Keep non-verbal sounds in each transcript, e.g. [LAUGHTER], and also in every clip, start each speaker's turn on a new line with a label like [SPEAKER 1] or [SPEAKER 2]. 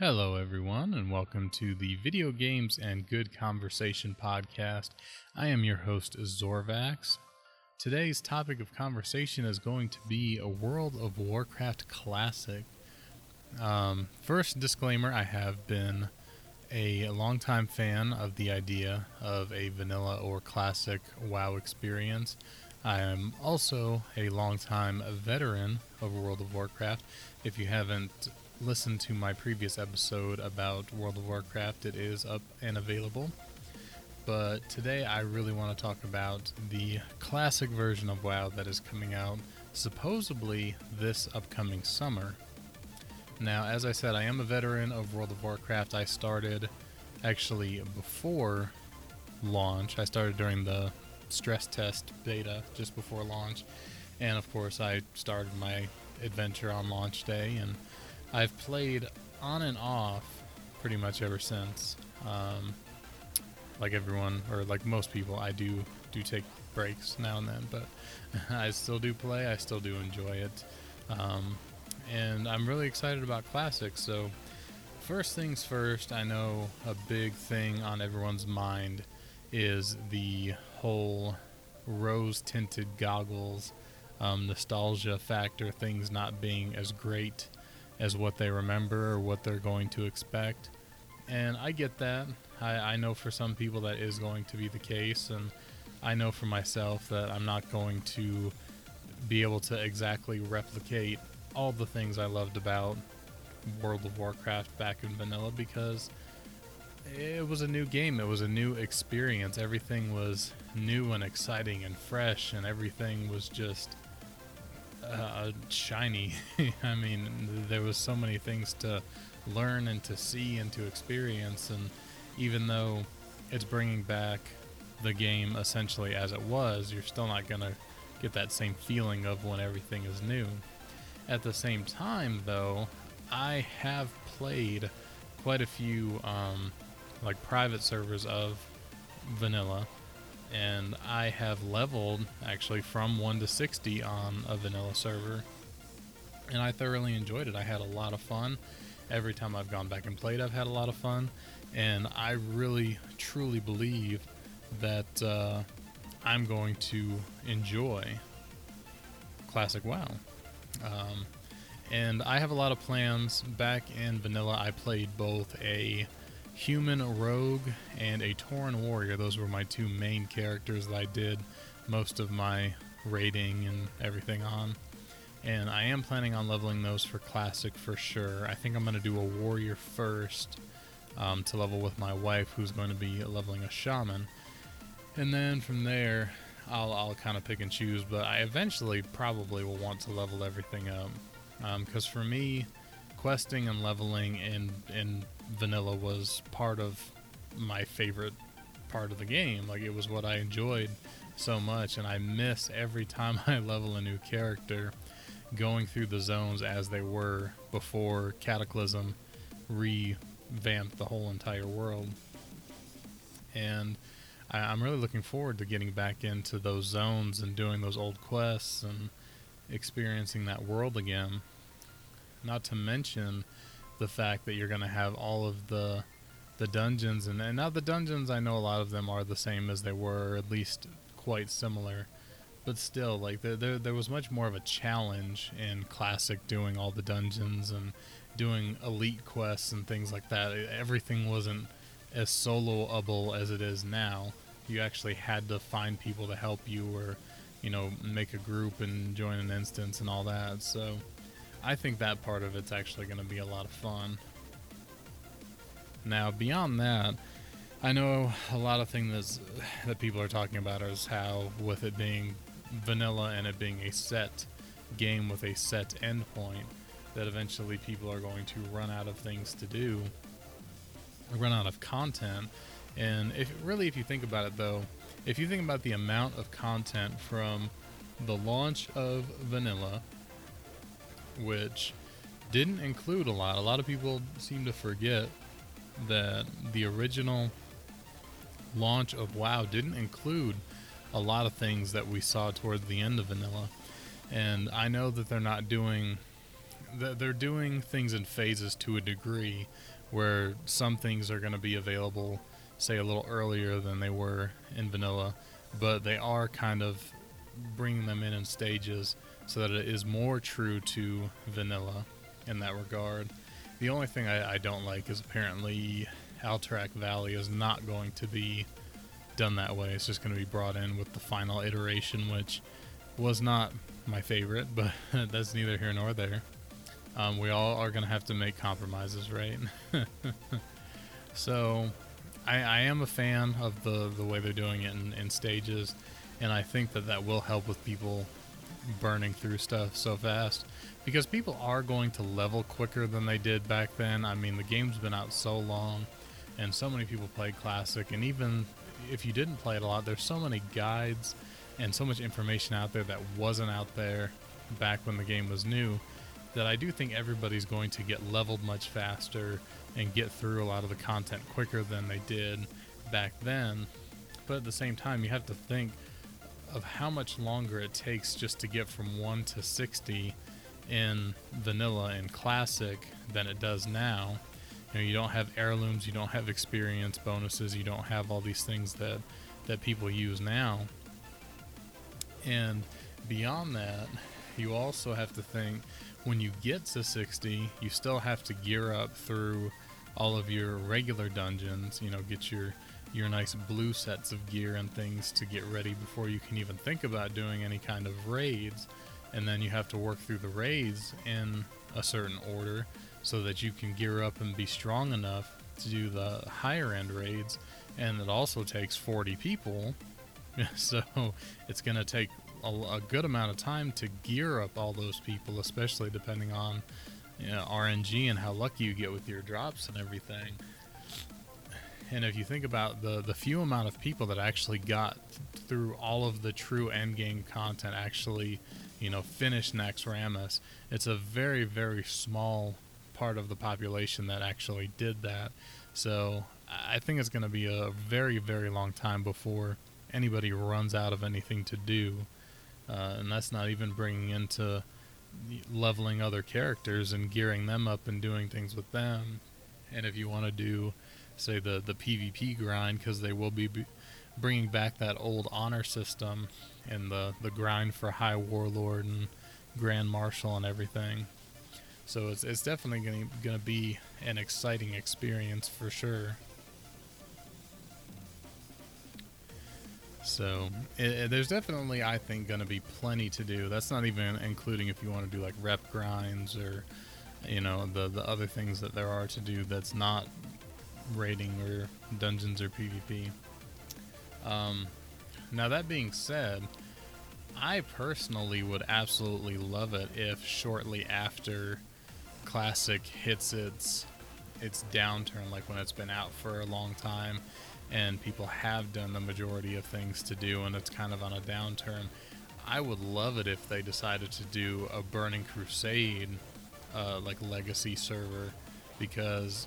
[SPEAKER 1] Hello, everyone, and welcome to the Video Games and Good Conversation podcast. I am your host, Zorvax. Today's topic of conversation is going to be a World of Warcraft classic. Um, first disclaimer I have been a longtime fan of the idea of a vanilla or classic WoW experience. I am also a longtime veteran of World of Warcraft. If you haven't listen to my previous episode about World of Warcraft, it is up and available. But today I really want to talk about the classic version of WoW that is coming out supposedly this upcoming summer. Now, as I said, I am a veteran of World of Warcraft. I started actually before launch. I started during the stress test beta just before launch. And of course, I started my adventure on launch day and I've played on and off pretty much ever since. Um, like everyone, or like most people, I do do take breaks now and then, but [LAUGHS] I still do play. I still do enjoy it, um, and I'm really excited about classics. So, first things first, I know a big thing on everyone's mind is the whole rose-tinted goggles um, nostalgia factor, things not being as great as what they remember or what they're going to expect. And I get that. I, I know for some people that is going to be the case, and I know for myself that I'm not going to be able to exactly replicate all the things I loved about World of Warcraft back in vanilla because it was a new game. It was a new experience. Everything was new and exciting and fresh, and everything was just uh, shiny. [LAUGHS] I mean, there was so many things to learn and to see and to experience, and even though it's bringing back the game essentially as it was, you're still not gonna get that same feeling of when everything is new. At the same time, though, I have played quite a few um, like private servers of vanilla and I have leveled actually from 1 to 60 on a vanilla server, and I thoroughly enjoyed it. I had a lot of fun. Every time I've gone back and played, I've had a lot of fun, and I really, truly believe that uh, I'm going to enjoy Classic WoW. Um, and I have a lot of plans. Back in vanilla, I played both a human rogue and a Tauren warrior. Those were my two main characters that I did most of my raiding and everything on. And I am planning on leveling those for classic for sure. I think I'm going to do a warrior first um, to level with my wife, who's going to be leveling a shaman. And then from there, I'll, I'll kind of pick and choose, but I eventually probably will want to level everything up. Because um, for me, questing and leveling in in vanilla was part of my favorite part of the game. Like it was what I enjoyed so much, and I miss every time [LAUGHS] I level a new character going through the zones as they were before Cataclysm revamped the whole entire world. And I, am really looking forward to getting back into those zones and doing those old quests and experiencing that world again. Not to mention the fact that you're going to have all of the the dungeons and, and now the dungeons I know a lot of them are the same as they were, at least quite similar. But still, like there, there, there was much more of a challenge in classic doing all the dungeons and doing elite quests and things like that. Everything wasn't as soloable as it is now. You actually had to find people to help you or, you know, make a group and join an instance and all that. So I think that part of it's actually going to be a lot of fun. Now, beyond that, I know a lot of things [SIGHS] that people are talking about is how, with it being vanilla and it being a set game with a set endpoint, that eventually people are going to run out of things to do, run out of content. And if really, if you think about it, though, if you think about the amount of content from the launch of vanilla which didn't include a lot. A lot of people seem to forget that the original launch of WoW didn't include a lot of things that we saw towards the end of vanilla. And I know that they're not doing they're doing things in phases to a degree, where some things are going to be available, say a little earlier than they were in vanilla, but they are kind of bringing them in in stages so that it is more true to vanilla in that regard. The only thing I, I don't like is apparently Alterac Valley is not going to be done that way. It's just going to be brought in with the final iteration, which was not my favorite, [LAUGHS] but that's neither here nor there. Um, we all are going to have to make compromises, right? [LAUGHS] so, I, I, am a fan of the, the way they're doing it in, in stages, and I think that that will help with people burning through stuff so fast because people are going to level quicker than they did back then. I mean, the game's been out so long, and so many people played Classic, and even if you didn't play it a lot, there's so many guides and so much information out there that wasn't out there back when the game was new that I do think everybody's going to get leveled much faster and get through a lot of the content quicker than they did back then. But at the same time, you have to think of how much longer it takes just to get from 1 to 60 in vanilla and classic than it does now. You know, you don't have heirlooms, you don't have experience bonuses, you don't have all these things that that people use now. And beyond that, you also have to think when you get to 60, you still have to gear up through all of your regular dungeons, you know, get your your nice blue sets of gear and things to get ready before you can even think about doing any kind of raids. And then you have to work through the raids in a certain order so that you can gear up and be strong enough to do the higher end raids. And it also takes 40 people, [LAUGHS] so it's going to take a, a, good amount of time to gear up all those people, especially depending on you know, RNG and how lucky you get with your drops and everything. And if you think about the the few amount of people that actually got through all of the true end game content, actually, you know, finished Naxxramas, it's a very very small part of the population that actually did that. So I think it's going to be a very very long time before anybody runs out of anything to do, uh, and that's not even bringing into leveling other characters and gearing them up and doing things with them. And if you want to do say the the PvP grind because they will be bringing back that old honor system and the the grind for High Warlord and Grand Marshal and everything. So it's it's definitely going to be an exciting experience for sure. So it, it, there's definitely, I think, going to be plenty to do. That's not even including if you want to do like rep grinds or, you know, the the other things that there are to do. That's not raiding or dungeons or PvP. Um, now, that being said, I personally would absolutely love it if shortly after Classic hits its its downturn, like when it's been out for a long time and people have done the majority of things to do and it's kind of on a downturn. I would love it if they decided to do a Burning Crusade uh, like legacy server because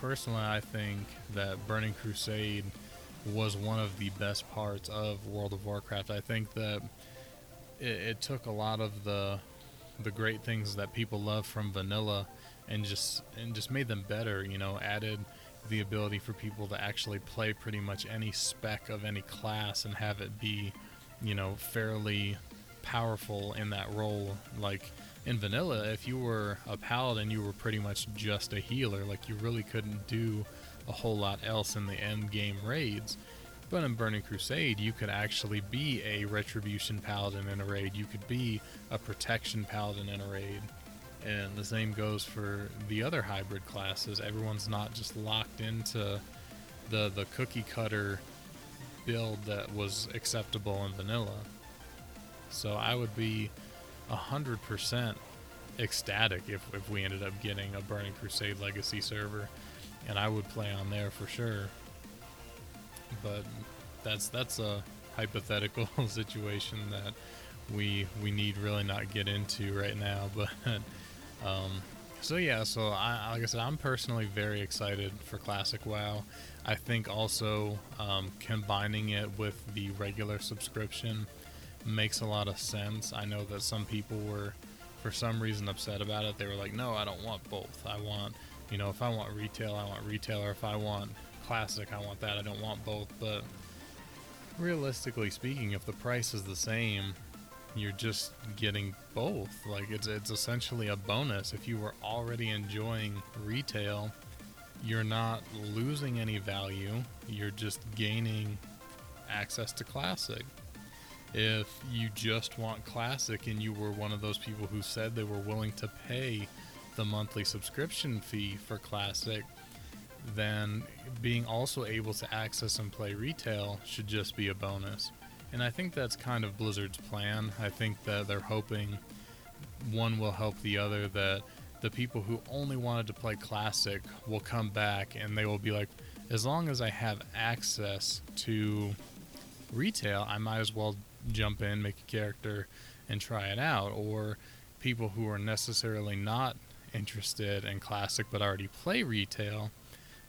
[SPEAKER 1] personally, I think that Burning Crusade was one of the best parts of World of Warcraft. I think that it, it took a lot of the the great things that people love from vanilla and just and just made them better. You know, added the ability for people to actually play pretty much any spec of any class and have it be, you know, fairly powerful in that role. Like in vanilla, if you were a paladin, you were pretty much just a healer. Like you really couldn't do a whole lot else in the end game raids. But in Burning Crusade, you could actually be a retribution paladin in a raid. You could be a protection paladin in a raid. And the same goes for the other hybrid classes. Everyone's not just locked into the the cookie cutter build that was acceptable in vanilla. So I would be 100% ecstatic if, if we ended up getting a Burning Crusade Legacy server, and I would play on there for sure. But that's that's a hypothetical [LAUGHS] situation that we we need really not get into right now. [LAUGHS] But um, so yeah, so I, like I said, I'm personally very excited for Classic WoW. I think also um, combining it with the regular subscription makes a lot of sense. I know that some people were for some reason upset about it. They were like, no, I don't want both. I want, you know, if I want retail, I want retail, or if I want classic, I want that. I don't want both. But realistically speaking, if the price is the same, you're just getting both. Like it's it's essentially a bonus. If you were already enjoying retail, you're not losing any value. You're just gaining access to classic if you just want classic and you were one of those people who said they were willing to pay the monthly subscription fee for classic then being also able to access and play retail should just be a bonus. And i think that's kind of blizzard's plan. I think that they're hoping one will help the other that the people who only wanted to play classic will come back and they will be like as long as i have access to retail i might as well jump in, make a character, and try it out. Or people who are necessarily not interested in classic but already play retail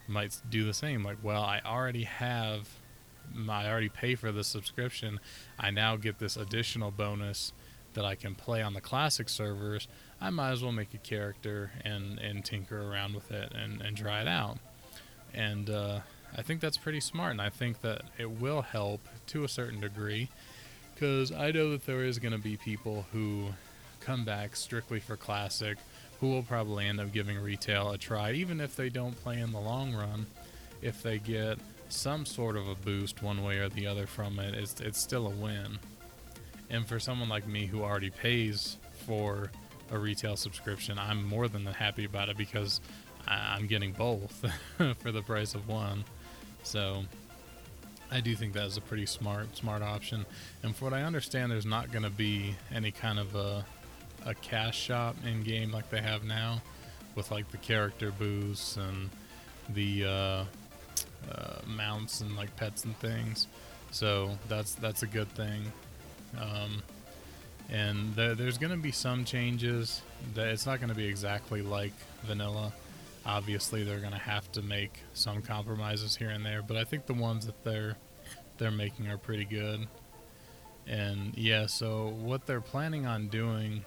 [SPEAKER 1] might do the same. Like, well, I already have, I already pay for the subscription. I now get this additional bonus that I can play on the classic servers. I might as well make a character and, and tinker around with it and, and try it out. And uh, I think that's pretty smart, and I think that it will help to a certain degree because I know that there is going to be people who come back strictly for classic who will probably end up giving retail a try, even if they don't play in the long run. If they get some sort of a boost one way or the other from it, it's, it's still a win. And for someone like me who already pays for a retail subscription, I'm more than happy about it because I'm getting both [LAUGHS] for the price of one. So I do think that is a pretty smart smart option. And for what I understand, there's not going to be any kind of a a cash shop in game like they have now, with like the character boosts and the uh, uh, mounts and like pets and things. So that's that's a good thing. Um, and th- there's going to be some changes. That it's not going to be exactly like vanilla obviously they're going to have to make some compromises here and there, but I think the ones that they're they're making are pretty good. And yeah, so what they're planning on doing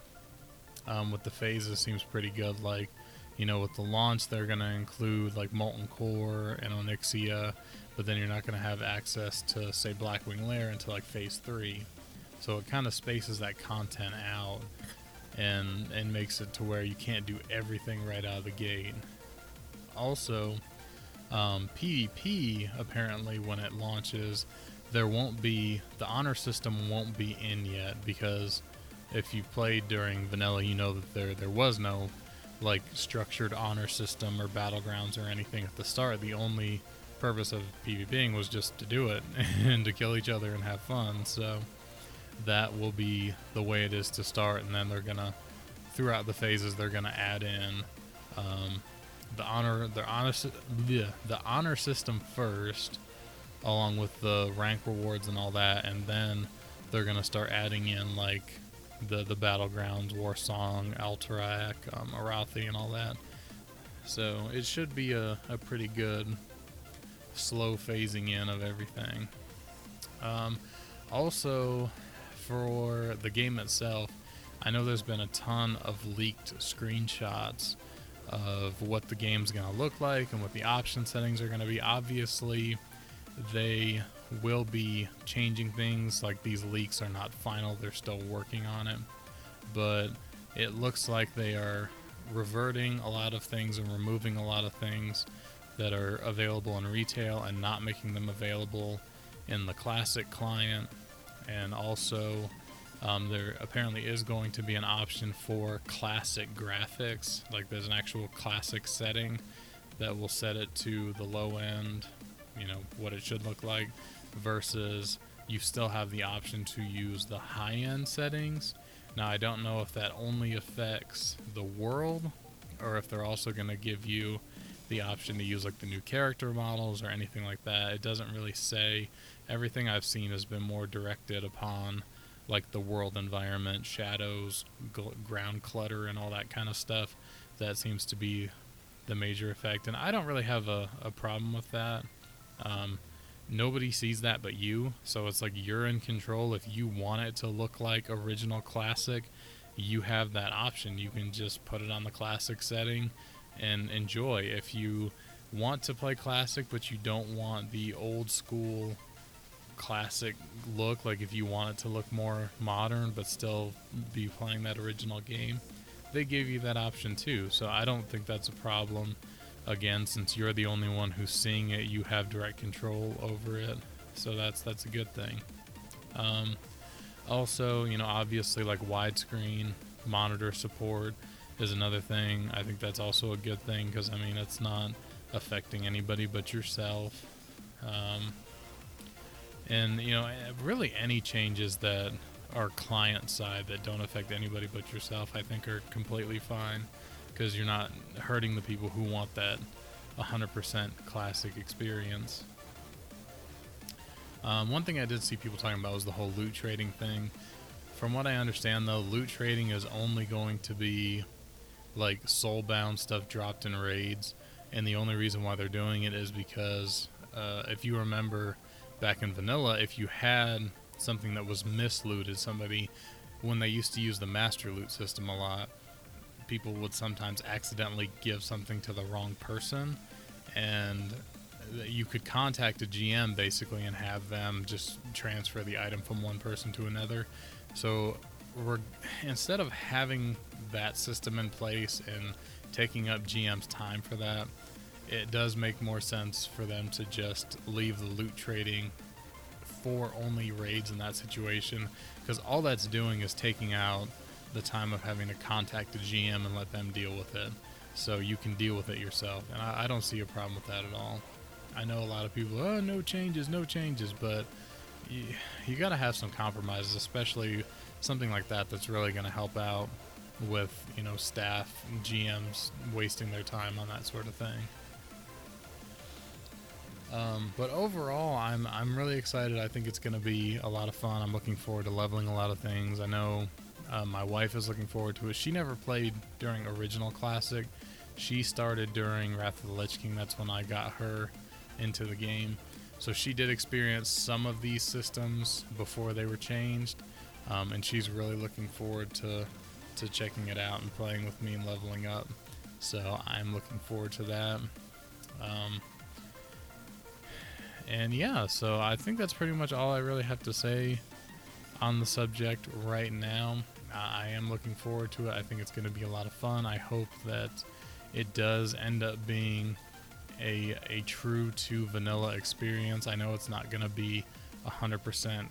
[SPEAKER 1] um, with the phases seems pretty good. Like, you know, with the launch, they're going to include like Molten Core and Onyxia, but then you're not going to have access to, say, Blackwing Lair until like phase three. So it kind of spaces that content out and and makes it to where you can't do everything right out of the gate also, um, PvP apparently when it launches, there won't be the honor system won't be in yet because if you played during vanilla, you know that there there was no like structured honor system or battlegrounds or anything at the start. The only purpose of PvPing was just to do it [LAUGHS] and to kill each other and have fun. So that will be the way it is to start, and then they're gonna throughout the phases they're gonna add in um, the honor the honor the, the honor system first along with the rank rewards and all that and then they're gonna start adding in like the the battlegrounds Warsong alterac um, arathi and all that. So it should be a, a pretty good slow phasing in of everything. Um, also for the game itself i know there's been a ton of leaked screenshots of what the game's going to look like and what the option settings are going to be. Obviously, they will be changing things. Like these leaks are not final, they're still working on it. But it looks like they are reverting a lot of things and removing a lot of things that are available in retail and not making them available in the classic client. And also, um, there apparently is going to be an option for classic graphics. Like there's an actual classic setting that will set it to the low end, you know, what it should look like, versus you still have the option to use the high end settings. Now, I don't know if that only affects the world or if they're also going to give you the option to use like the new character models or anything like that. It doesn't really say. Everything I've seen has been more directed upon like the world environment, shadows, gl- ground clutter, and all that kind of stuff. That seems to be the major effect. And I don't really have a, a problem with that. Um, nobody sees that but you. So it's like you're in control. If you want it to look like original classic, you have that option. You can just put it on the classic setting and enjoy. If you want to play classic but you don't want the old school classic look, like if you want it to look more modern but still be playing that original game, they give you that option too. So I don't think that's a problem. Again, since you're the only one who's seeing it, you have direct control over it. So that's that's a good thing. Um, also, you know, obviously like widescreen monitor support is another thing. I think that's also a good thing because I mean it's not affecting anybody but yourself. Um, and you know, really any changes that are client side that don't affect anybody but yourself, I think are completely fine because you're not hurting the people who want that 100% classic experience. Um, one thing I did see people talking about was the whole loot trading thing. From what I understand, though, loot trading is only going to be like soulbound stuff dropped in raids, and the only reason why they're doing it is because uh, if you remember back in vanilla, if you had something that was mislooted, somebody when they used to use the master loot system a lot, people would sometimes accidentally give something to the wrong person, and you could contact a GM basically and have them just transfer the item from one person to another. So we're instead of having that system in place and taking up GM's time for that, it does make more sense for them to just leave the loot trading for only raids in that situation because all that's doing is taking out the time of having to contact the GM and let them deal with it so you can deal with it yourself and I, I don't see a problem with that at all I know a lot of people, oh, no changes, no changes, but you, you got to have some compromises, especially something like that that's really going to help out with, you know, staff, GMs wasting their time on that sort of thing. Um, but overall, I'm I'm really excited. I think it's going to be a lot of fun. I'm looking forward to leveling a lot of things. I know uh, my wife is looking forward to it. She never played during original classic. She started during Wrath of the Lich King. That's when I got her into the game. So she did experience some of these systems before they were changed, um, and she's really looking forward to to checking it out and playing with me and leveling up. So I'm looking forward to that. Um, and yeah, so I think that's pretty much all I really have to say on the subject right now. I am looking forward to it. I think it's going to be a lot of fun. I hope that it does end up being a a true to vanilla experience. I know it's not going to be 100%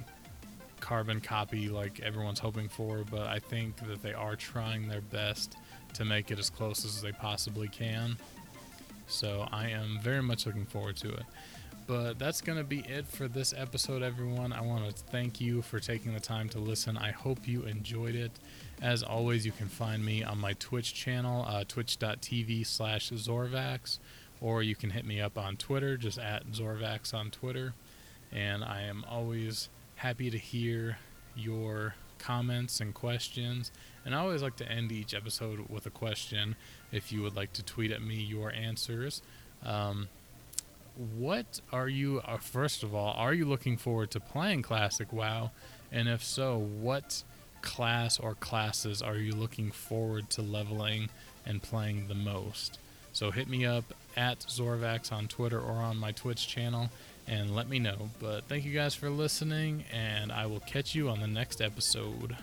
[SPEAKER 1] carbon copy like everyone's hoping for, but I think that they are trying their best to make it as close as they possibly can. So I am very much looking forward to it. But that's going to be it for this episode, everyone. I want to thank you for taking the time to listen. I hope you enjoyed it. As always, you can find me on my Twitch channel, uh, twitch.tv slash Zorvax or you can hit me up on Twitter, just at Zorvax on Twitter. And I am always happy to hear your comments and questions. And I always like to end each episode with a question if you would like to tweet at me your answers. Um, what are you, uh, first of all, are you looking forward to playing Classic WoW? And if so, what class or classes are you looking forward to leveling and playing the most? So hit me up at Zorvax on Twitter or on my Twitch channel and let me know. But thank you guys for listening, and I will catch you on the next episode.